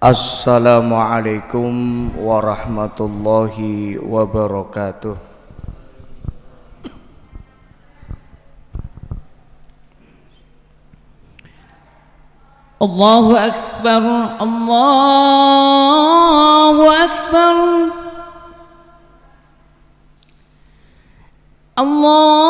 Assalamualaikum warahmatullahi wabarakatuh الله أكبر الله أكبر الله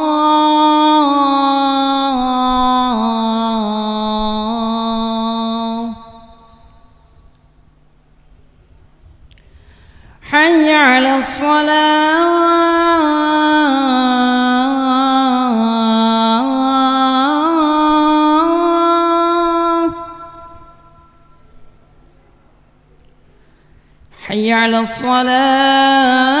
على الصلاة. حي على الصلاة.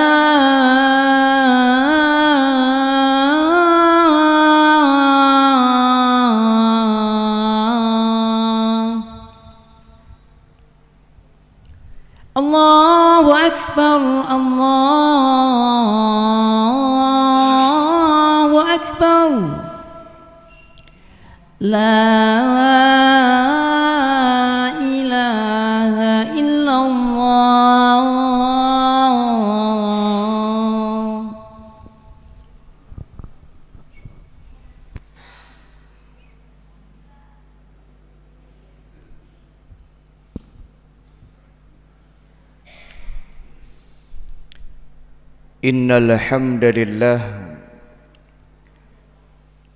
إن الحمد لله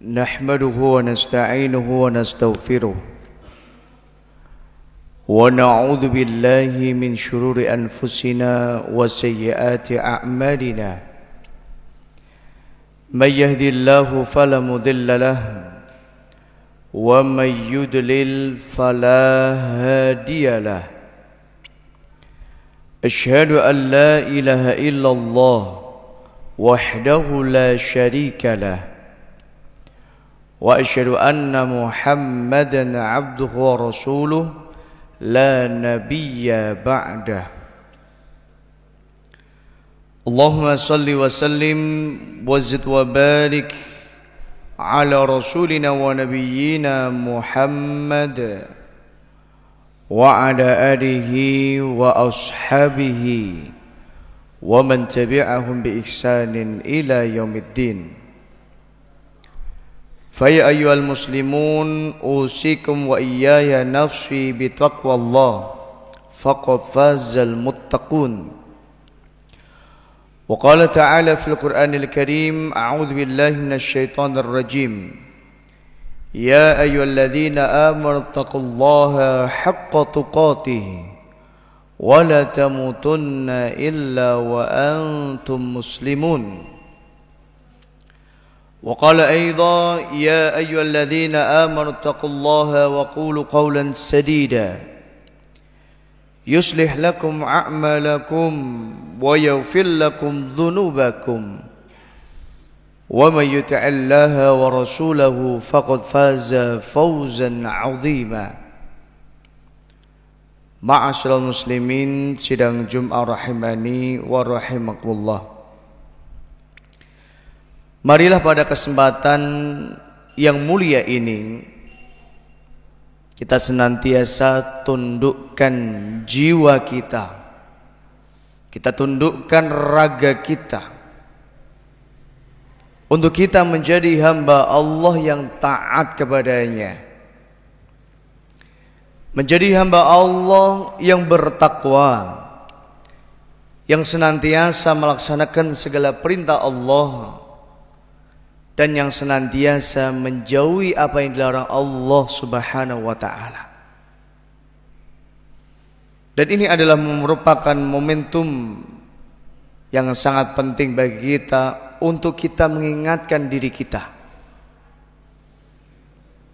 نحمده ونستعينه ونستغفره ونعوذ بالله من شرور أنفسنا وسيئات أعمالنا من يهدي الله فلا مضل له ومن يضلل فلا هادي له أشهد أن لا إله إلا الله وحده لا شريك له وأشهد أن محمدا عبده ورسوله لا نبي بعده. اللهم صل وسلم وزد وبارك على رسولنا ونبينا محمد. وعلى آله وأصحابه ومن تبعهم بإحسان إلى يوم الدين. فيا أيها المسلمون أوصيكم وإياي نفسي بتقوى الله فقد فاز المتقون. وقال تعالى في القرآن الكريم أعوذ بالله من الشيطان الرجيم. يا أيها الذين آمنوا اتقوا الله حق تقاته ولا تموتن إلا وأنتم مسلمون. وقال أيضا يا أيها الذين آمنوا اتقوا الله وقولوا قولا سديدا. يصلح لكم أعمالكم ويغفر لكم ذنوبكم. ومن يطع الله ورسوله فقد فاز فوزا عظيما Ma'asyiral muslimin sidang Jum'ah rahimani wa rahimakumullah. Marilah pada kesempatan yang mulia ini kita senantiasa tundukkan jiwa kita. Kita tundukkan raga kita. Untuk kita menjadi hamba Allah yang taat kepadanya menjadi hamba Allah yang bertakwa yang senantiasa melaksanakan segala perintah Allah dan yang senantiasa menjauhi apa yang dilarang Allah Subhanahu wa taala. Dan ini adalah merupakan momentum yang sangat penting bagi kita untuk kita mengingatkan diri kita.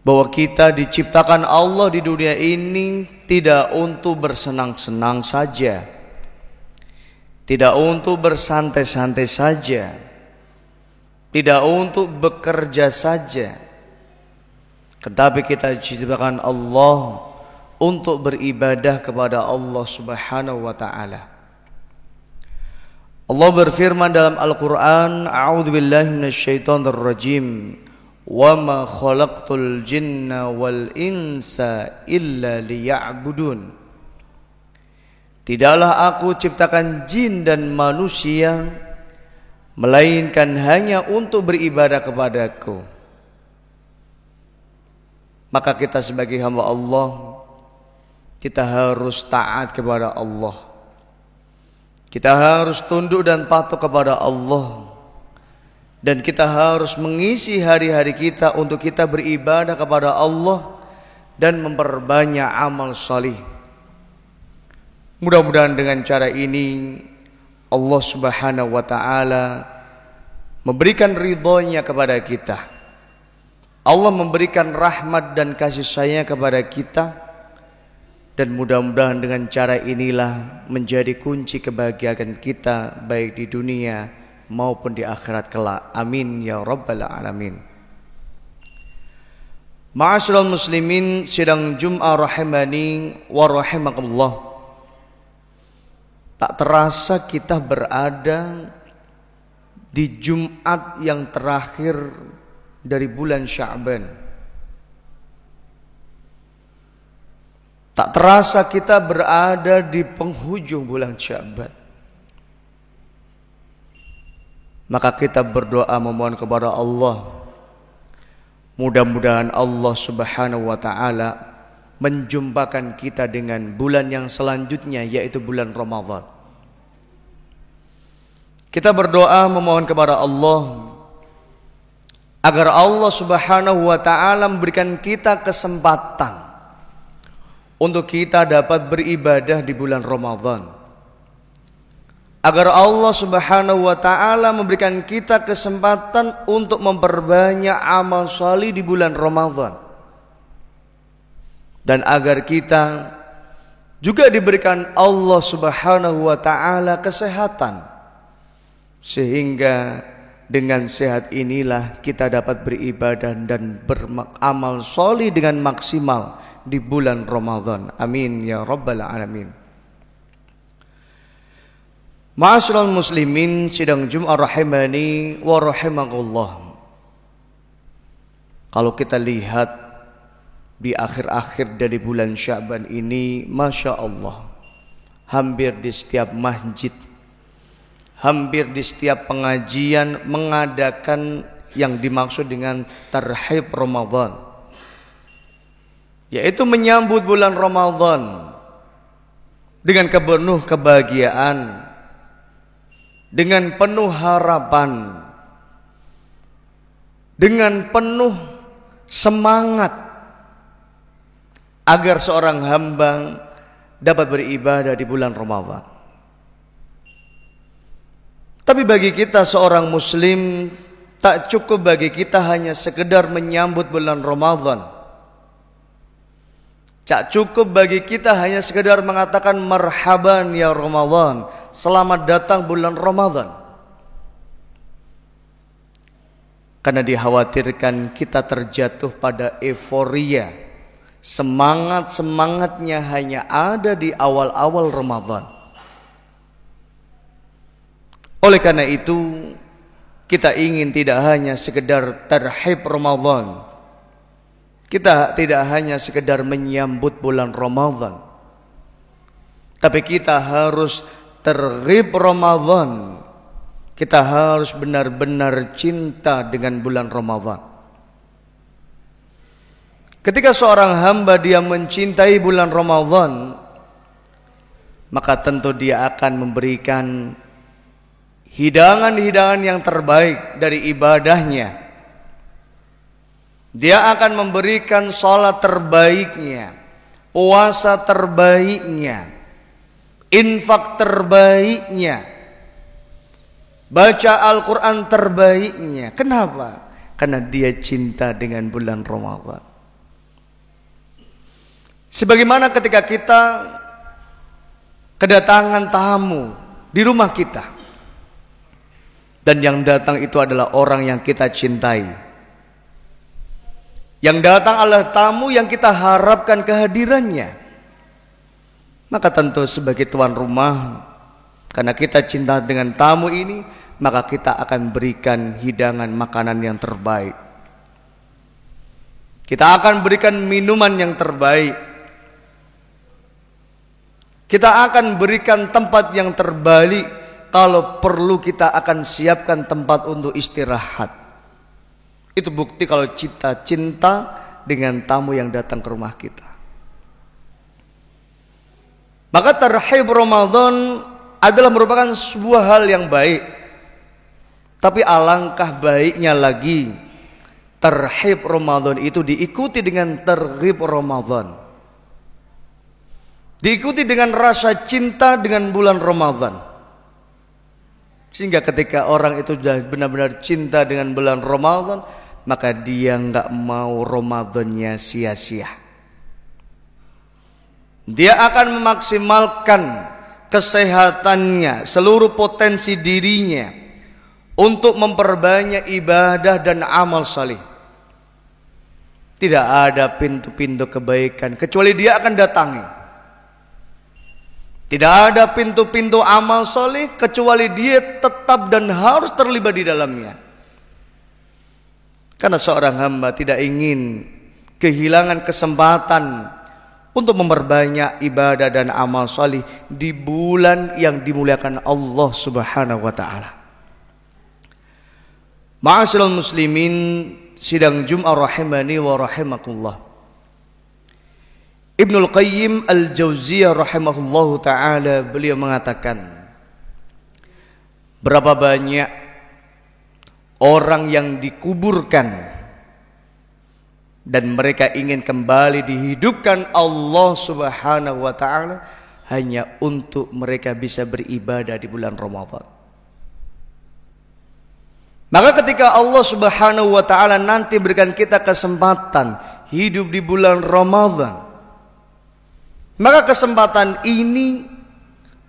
Bahwa kita diciptakan Allah di dunia ini tidak untuk bersenang-senang saja, tidak untuk bersantai-santai saja, tidak untuk bekerja saja, tetapi kita diciptakan Allah untuk beribadah kepada Allah Subhanahu wa taala. Allah berfirman dalam Al-Quran A'udzubillahiminasyaitonirrajim Wa ma khalaqtul jinna wal insa illa liya'budun. Tidaklah aku ciptakan jin dan manusia Melainkan hanya untuk beribadah kepadaku. Maka kita sebagai hamba Allah Kita harus taat kepada Allah. Kita harus tunduk dan patuh kepada Allah dan kita harus mengisi hari-hari kita untuk kita beribadah kepada Allah dan memperbanyak amal salih. Mudah-mudahan dengan cara ini Allah Subhanahu wa taala memberikan ridhonya kepada kita. Allah memberikan rahmat dan kasih sayang kepada kita dan mudah-mudahan dengan cara inilah menjadi kunci kebahagiaan kita baik di dunia maupun di akhirat kelak. Amin ya rabbal alamin. Ma'asyiral muslimin sidang Jum'ah rahimani wa rahimakumullah. Tak terasa kita berada di Jumat yang terakhir dari bulan Sya'ban. Tak terasa kita berada di penghujung bulan Sya'ban. Maka kita berdoa memohon kepada Allah Mudah-mudahan Allah subhanahu wa ta'ala Menjumpakan kita dengan bulan yang selanjutnya Yaitu bulan Ramadhan Kita berdoa memohon kepada Allah Agar Allah subhanahu wa ta'ala memberikan kita kesempatan Untuk kita dapat beribadah di bulan Ramadhan agar Allah Subhanahu wa taala memberikan kita kesempatan untuk memperbanyak amal salih di bulan Ramadan. Dan agar kita juga diberikan Allah Subhanahu wa taala kesehatan. Sehingga dengan sehat inilah kita dapat beribadah dan beramal solih dengan maksimal di bulan Ramadan. Amin ya rabbal alamin. Ma'asyiral muslimin sidang Jumat rahimani wa rahimakumullah. Kalau kita lihat di akhir-akhir dari bulan Syaban ini, Masya Allah, hampir di setiap masjid, hampir di setiap pengajian mengadakan yang dimaksud dengan terhib Ramadan. Yaitu menyambut bulan Ramadan dengan kepenuh kebahagiaan, dengan penuh harapan, dengan penuh semangat agar seorang hamba dapat beribadah di bulan Ramadan. Tapi bagi kita seorang muslim tak cukup bagi kita hanya sekedar menyambut bulan Ramadan. Tak cukup bagi kita hanya sekedar mengatakan marhaban ya Ramadan. Selamat datang bulan Ramadan. Karena dikhawatirkan kita terjatuh pada euforia Semangat-semangatnya hanya ada di awal-awal Ramadan. Oleh karena itu, kita ingin tidak hanya sekedar terhib Ramadan. Kita tidak hanya sekedar menyambut bulan Ramadan. Tapi kita harus terhib Ramadan. Kita harus benar-benar cinta dengan bulan Ramadan. Ketika seorang hamba dia mencintai bulan Ramadan, maka tentu dia akan memberikan hidangan-hidangan yang terbaik dari ibadahnya. Dia akan memberikan sholat terbaiknya, puasa terbaiknya, infak terbaiknya, baca Al-Quran terbaiknya. Kenapa? Karena dia cinta dengan bulan Ramadan. Sebagaimana ketika kita kedatangan tamu di rumah kita. Dan yang datang itu adalah orang yang kita cintai. Yang datang adalah tamu yang kita harapkan kehadirannya. Maka tentu sebagai tuan rumah, karena kita cinta dengan tamu ini, maka kita akan berikan hidangan makanan yang terbaik. Kita akan berikan minuman yang terbaik. Kita akan berikan tempat yang terbalik kalau perlu kita akan siapkan tempat untuk istirahat. Itu bukti kalau kita cinta dengan tamu yang datang ke rumah kita. Maka terhib Ramadan adalah merupakan sebuah hal yang baik. Tapi alangkah baiknya lagi terhib Ramadan itu diikuti dengan terhib Ramadan. Diikuti dengan rasa cinta dengan bulan Ramadan. Sehingga ketika orang itu sudah benar-benar cinta dengan bulan Ramadan, maka dia nggak mau Ramadannya sia-sia. Dia akan memaksimalkan kesehatannya, seluruh potensi dirinya untuk memperbanyak ibadah dan amal salih. Tidak ada pintu-pintu kebaikan kecuali dia akan datangi. Tidak ada pintu-pintu amal soleh kecuali dia tetap dan harus terlibat di dalamnya. Karena seorang hamba tidak ingin kehilangan kesempatan untuk memperbanyak ibadah dan amal soleh di bulan yang dimuliakan Allah Subhanahu wa taala. Ma'asyiral muslimin sidang Jum'ah rahimani wa rahimakumullah. Ibnul Qayyim Al-Jauziyah rahimahullahu taala beliau mengatakan berapa banyak orang yang dikuburkan dan mereka ingin kembali dihidupkan Allah Subhanahu wa taala hanya untuk mereka bisa beribadah di bulan Ramadan. Maka ketika Allah Subhanahu wa taala nanti berikan kita kesempatan hidup di bulan Ramadan, maka kesempatan ini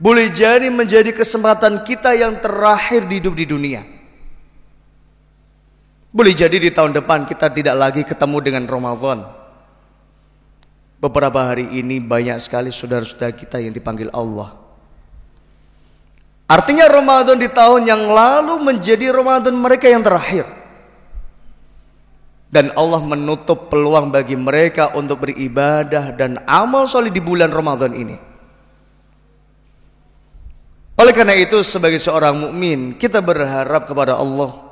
boleh jadi menjadi kesempatan kita yang terakhir di hidup di dunia. Boleh jadi di tahun depan kita tidak lagi ketemu dengan Ramadan. Beberapa hari ini banyak sekali saudara-saudara kita yang dipanggil Allah. Artinya Ramadan di tahun yang lalu menjadi Ramadan mereka yang terakhir dan Allah menutup peluang bagi mereka untuk beribadah dan amal soleh di bulan Ramadan ini. Oleh karena itu sebagai seorang mukmin kita berharap kepada Allah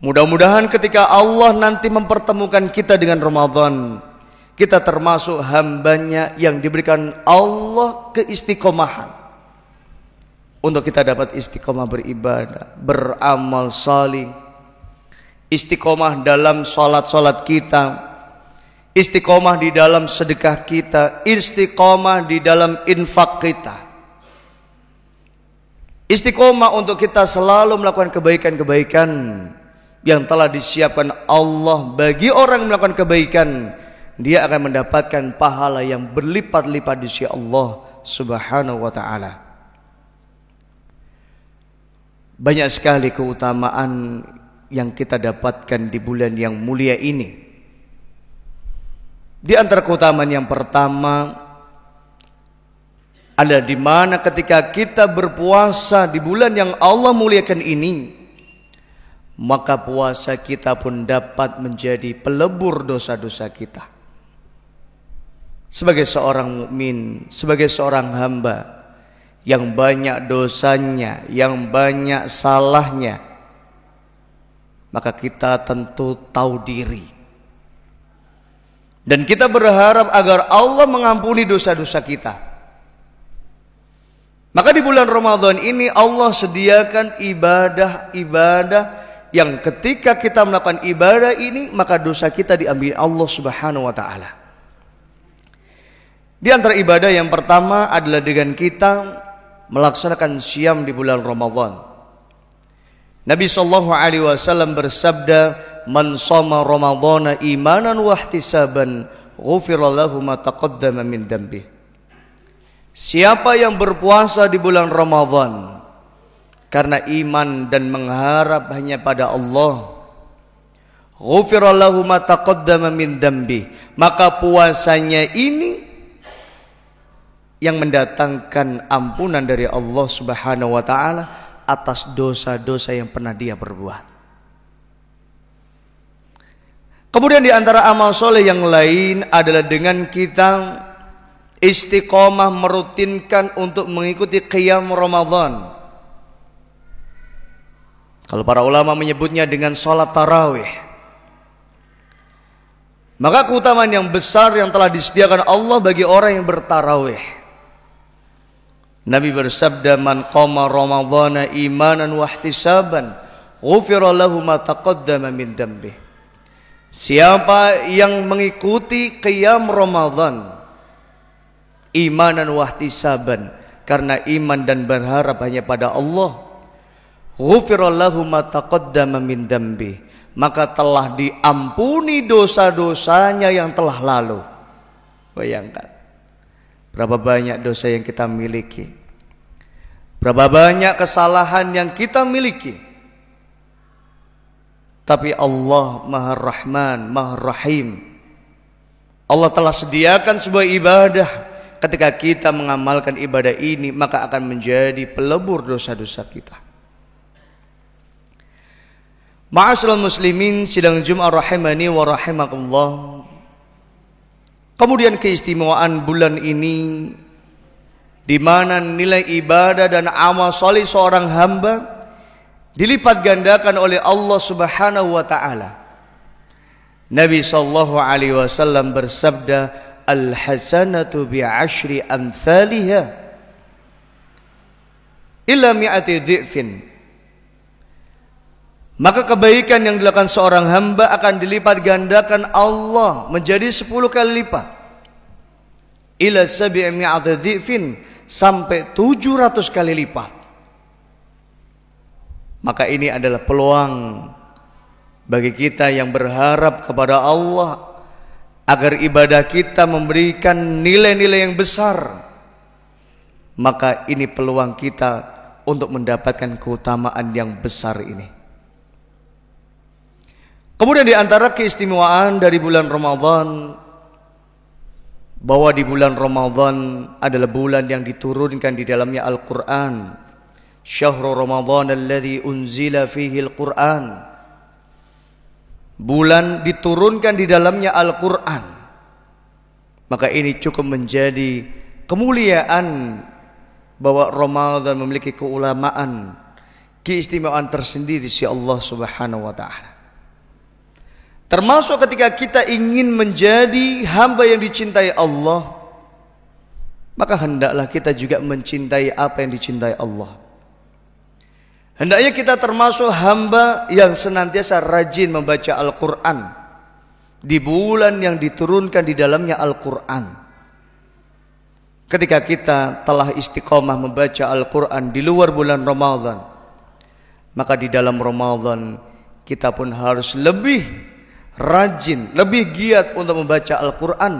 mudah-mudahan ketika Allah nanti mempertemukan kita dengan Ramadan kita termasuk hambanya yang diberikan Allah keistiqomahan untuk kita dapat istiqomah beribadah, beramal salih istiqomah dalam sholat-sholat kita, istiqomah di dalam sedekah kita, istiqomah di dalam infak kita. Istiqomah untuk kita selalu melakukan kebaikan-kebaikan yang telah disiapkan Allah bagi orang yang melakukan kebaikan. Dia akan mendapatkan pahala yang berlipat-lipat di sisi Allah Subhanahu wa taala. Banyak sekali keutamaan yang kita dapatkan di bulan yang mulia ini. Di antara keutamaan yang pertama adalah di mana ketika kita berpuasa di bulan yang Allah muliakan ini, maka puasa kita pun dapat menjadi pelebur dosa-dosa kita. Sebagai seorang mukmin, sebagai seorang hamba yang banyak dosanya, yang banyak salahnya, maka kita tentu tahu diri. Dan kita berharap agar Allah mengampuni dosa-dosa kita. Maka di bulan Ramadan ini Allah sediakan ibadah-ibadah yang ketika kita melakukan ibadah ini maka dosa kita diambil Allah Subhanahu wa taala. Di antara ibadah yang pertama adalah dengan kita melaksanakan siam di bulan Ramadan. Nabi sallallahu alaihi wasallam bersabda, "Man shoma Ramadhana imanan wa ihtisaban, lahu ma taqaddama min dambi." Siapa yang berpuasa di bulan Ramadan karena iman dan mengharap hanya pada Allah, ghufira lahu ma taqaddama min dambi. Maka puasanya ini yang mendatangkan ampunan dari Allah Subhanahu wa taala atas dosa-dosa yang pernah dia perbuat. Kemudian di antara amal soleh yang lain adalah dengan kita istiqomah merutinkan untuk mengikuti qiyam Ramadan. Kalau para ulama menyebutnya dengan sholat tarawih. Maka keutamaan yang besar yang telah disediakan Allah bagi orang yang bertarawih. Nabi bersabda man qama ramadhana imanan wa ihtisaban ghufira lahu ma taqaddama min dambi. Siapa yang mengikuti qiyam Ramadan imanan wa ihtisaban karena iman dan berharap hanya pada Allah maka telah diampuni dosa-dosanya yang telah lalu. Bayangkan Berapa banyak dosa yang kita miliki? Berapa banyak kesalahan yang kita miliki? Tapi Allah Maha Rahman, Maha Rahim. Allah telah sediakan sebuah ibadah. Ketika kita mengamalkan ibadah ini, maka akan menjadi pelebur dosa-dosa kita. Ma'asyiral muslimin sidang Jumat rahimani wa rahimakumullah. Kemudian keistimewaan bulan ini di mana nilai ibadah dan amal soleh seorang hamba dilipat gandakan oleh Allah Subhanahu wa taala. Nabi sallallahu alaihi wasallam bersabda, "Al hasanatu bi ashri amthaliha illa mi'ati dhi'fin." Maka kebaikan yang dilakukan seorang hamba akan dilipat gandakan Allah menjadi 10 kali lipat. Ila sabi'mi'ati dhifin sampai 700 kali lipat. Maka ini adalah peluang bagi kita yang berharap kepada Allah agar ibadah kita memberikan nilai-nilai yang besar. Maka ini peluang kita untuk mendapatkan keutamaan yang besar ini. Kemudian di antara keistimewaan dari bulan Ramadan bahwa di bulan Ramadan adalah bulan yang diturunkan di dalamnya Al-Qur'an. Syahrul Ramadan alladzi unzila fihi Al-Qur'an. Bulan diturunkan di dalamnya Al-Qur'an. Maka ini cukup menjadi kemuliaan bahwa Ramadan memiliki keulamaan, keistimewaan tersendiri si Allah Subhanahu wa taala. Termasuk ketika kita ingin menjadi hamba yang dicintai Allah, maka hendaklah kita juga mencintai apa yang dicintai Allah. Hendaknya kita termasuk hamba yang senantiasa rajin membaca Al-Quran di bulan yang diturunkan di dalamnya Al-Quran. Ketika kita telah istiqomah membaca Al-Quran di luar bulan Ramadan, maka di dalam Ramadan kita pun harus lebih rajin, lebih giat untuk membaca Al-Quran.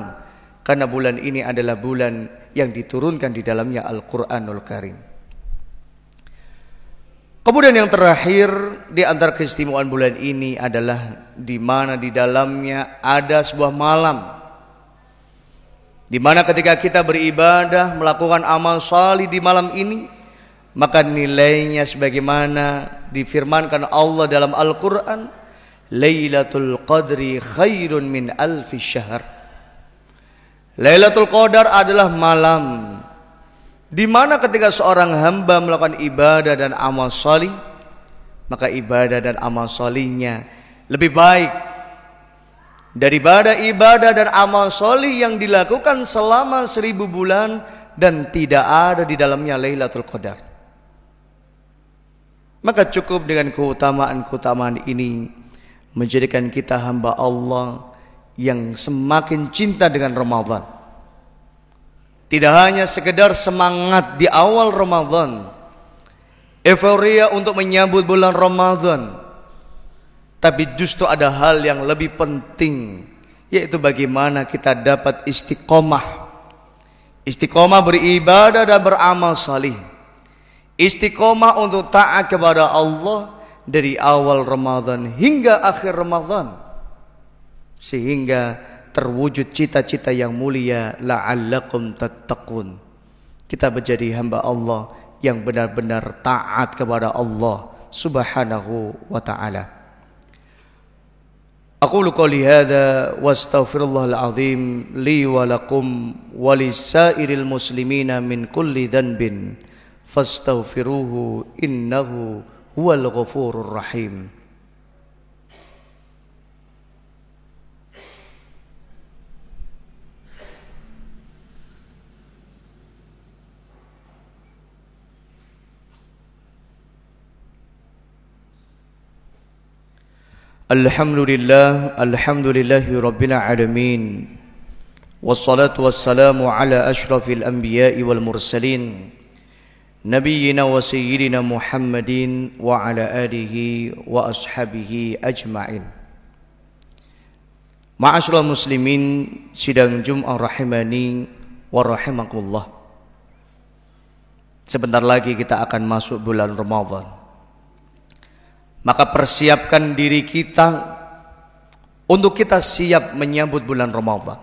Karena bulan ini adalah bulan yang diturunkan di dalamnya Al-Quranul Karim. Kemudian yang terakhir di antara keistimewaan bulan ini adalah di mana di dalamnya ada sebuah malam Di mana ketika kita beribadah melakukan amal salih di malam ini maka nilainya sebagaimana difirmankan Allah dalam Al-Qur'an Lailatul Qadri khairun min alfi syahr Lailatul Qadar adalah malam di mana ketika seorang hamba melakukan ibadah dan amal salih maka ibadah dan amal salihnya lebih baik daripada ibadah dan amal solih yang dilakukan selama seribu bulan dan tidak ada di dalamnya Lailatul Qadar. Maka cukup dengan keutamaan-keutamaan ini menjadikan kita hamba Allah yang semakin cinta dengan Ramadan. Tidak hanya sekedar semangat di awal Ramadan, euforia untuk menyambut bulan Ramadan, tapi justru ada hal yang lebih penting yaitu bagaimana kita dapat istiqomah. Istiqomah beribadah dan beramal salih. Istiqomah untuk taat kepada Allah dari awal Ramadan hingga akhir Ramadan. Sehingga terwujud cita-cita yang mulia la'allakum tattaqun. Kita menjadi hamba Allah yang benar-benar taat kepada Allah Subhanahu wa taala. أقول قولي هذا واستغفر الله العظيم لي ولكم ولسائر المسلمين من كل ذنب فاستغفروه إنه هو الغفور الرحيم. الحمد لله الحمد لله رب العالمين والصلاة والسلام على أشرف الأنبياء والمرسلين نبينا وسيدنا محمد وعلى آله وأصحابه أجمعين معاشر المسلمين sidang Jum'ah rahimani wa rahimakumullah Sebentar lagi kita akan masuk bulan Ramadan Maka persiapkan diri kita untuk kita siap menyambut bulan Ramadan.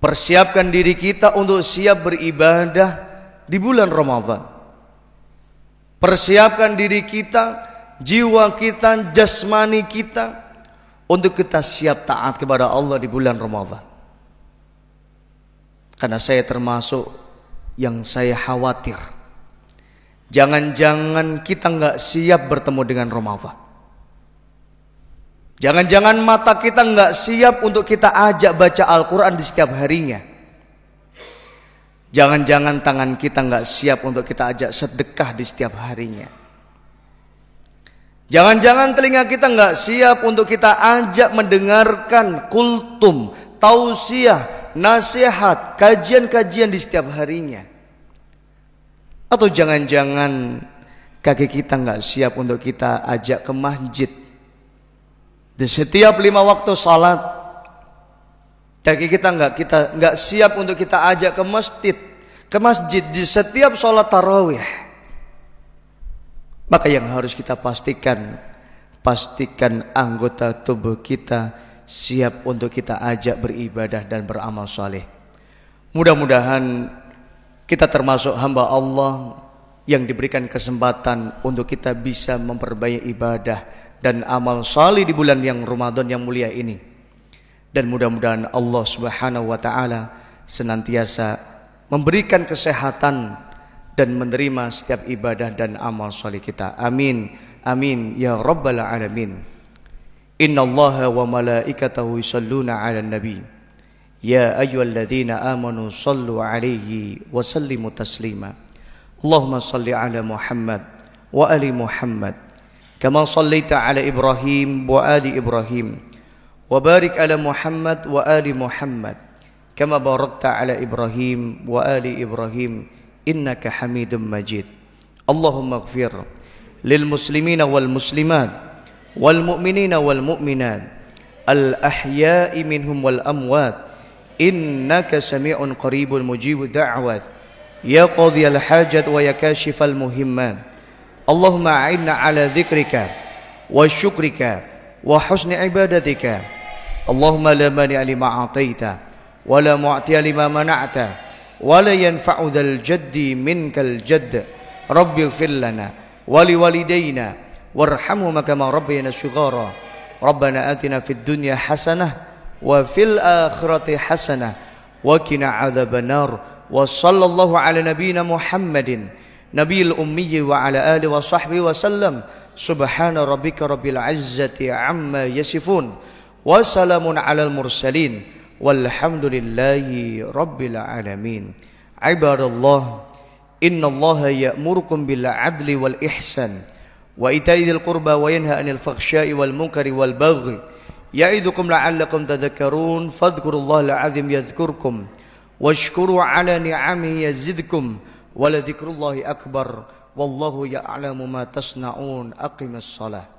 Persiapkan diri kita untuk siap beribadah di bulan Ramadan. Persiapkan diri kita, jiwa kita, jasmani kita untuk kita siap taat kepada Allah di bulan Ramadan. Karena saya termasuk yang saya khawatir Jangan-jangan kita nggak siap bertemu dengan Ramadan. Jangan-jangan mata kita nggak siap untuk kita ajak baca Al-Quran di setiap harinya. Jangan-jangan tangan kita nggak siap untuk kita ajak sedekah di setiap harinya. Jangan-jangan telinga kita nggak siap untuk kita ajak mendengarkan kultum, tausiah, nasihat, kajian-kajian di setiap harinya. Atau jangan-jangan kaki kita nggak siap untuk kita ajak ke masjid. Di setiap lima waktu salat, kaki kita nggak kita nggak siap untuk kita ajak ke masjid, ke masjid di setiap sholat tarawih. Maka yang harus kita pastikan, pastikan anggota tubuh kita siap untuk kita ajak beribadah dan beramal soleh. Mudah-mudahan kita termasuk hamba Allah yang diberikan kesempatan untuk kita bisa memperbaiki ibadah dan amal salih di bulan yang Ramadan yang mulia ini dan mudah-mudahan Allah Subhanahu wa taala senantiasa memberikan kesehatan dan menerima setiap ibadah dan amal soleh kita. Amin. Amin ya rabbal alamin. Inna Allah wa malaikatahu yusalluna 'alan nabi. Ya ayyuhalladzina amanu sallu 'alaihi wa sallimu taslima. Allahumma salli 'ala Muhammad wa ali Muhammad kama sallaita 'ala Ibrahim wa ali Ibrahim. وبارك على محمد وآل محمد كما باركت على إبراهيم وآل إبراهيم إنك حميد مجيد. اللهم اغفر للمسلمين والمسلمات والمؤمنين والمؤمنات الأحياء منهم والأموات إنك سميع قريب مجيب الدعوات. يا قاضي الحاجة ويا كاشف المهمات. اللهم أعنا على ذكرك وشكرك وحسن عبادتك اللهم لا مانع لما أعطيت ولا معطي لما منعت ولا ينفع ذا الجد منك الجد. رب اغفر لنا ولوالدينا وارحمهما كما ربينا صغارا. ربنا آتنا في الدنيا حسنة وفي الآخرة حسنة وقنا عذاب النار. وصلى الله على نبينا محمد نبي الأمي وعلى آله وصحبه وسلم. سبحان ربك رب العزة عما يصفون. وسلام على المرسلين والحمد لله رب العالمين. عباد الله إن الله يأمركم بالعدل والإحسان وإيتاء ذي القربى وينهى عن الفحشاء والمنكر والبغي. يعظكم لعلكم تذكرون فاذكروا الله العظيم يذكركم واشكروا على نعمه يزدكم ولذكر الله أكبر والله يعلم ما تصنعون. أقم الصلاة.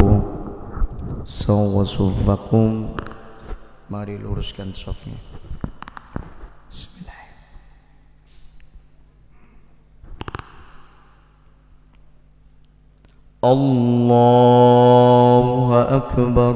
Sawasofakum Mari luruskan sofnya Bismillah. Allahu Akbar.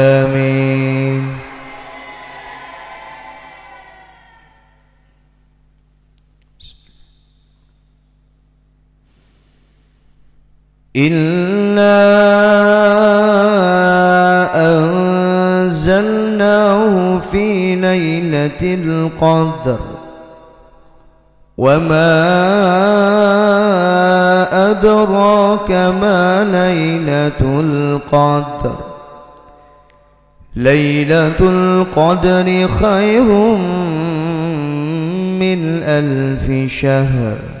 إنا أنزلناه في ليلة القدر وما أدراك ما ليلة القدر ليلة القدر خير من ألف شهر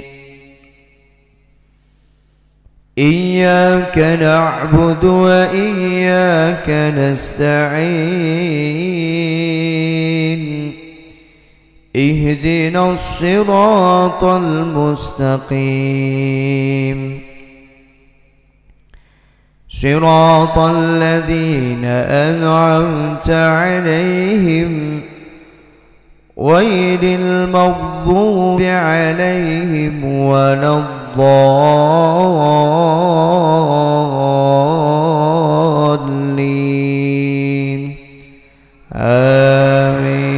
إياك نعبد وإياك نستعين. اهدنا الصراط المستقيم. صراط الذين أنعمت عليهم. غير المغضوب عليهم ولا الضالين. آمين.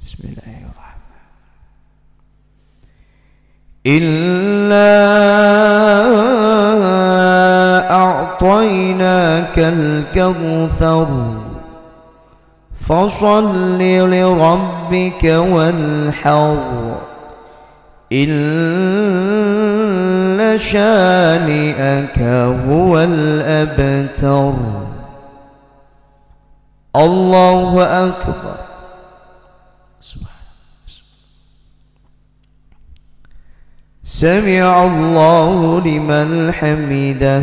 بسم الله الرحمن إلا أعطيناك الكوثر فصل لربك وانحر. إن شانئك هو الأبتر. الله أكبر. سمع الله لمن حمده.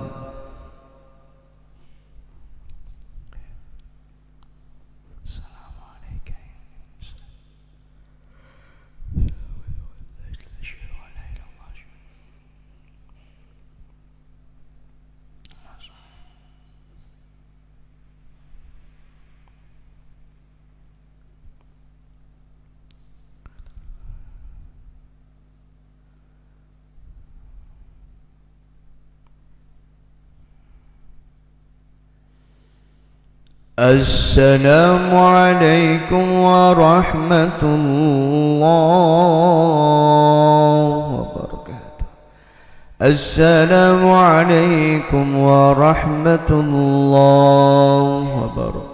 السلام عليكم ورحمة الله وبركاته. السلام عليكم ورحمة الله وبركاته.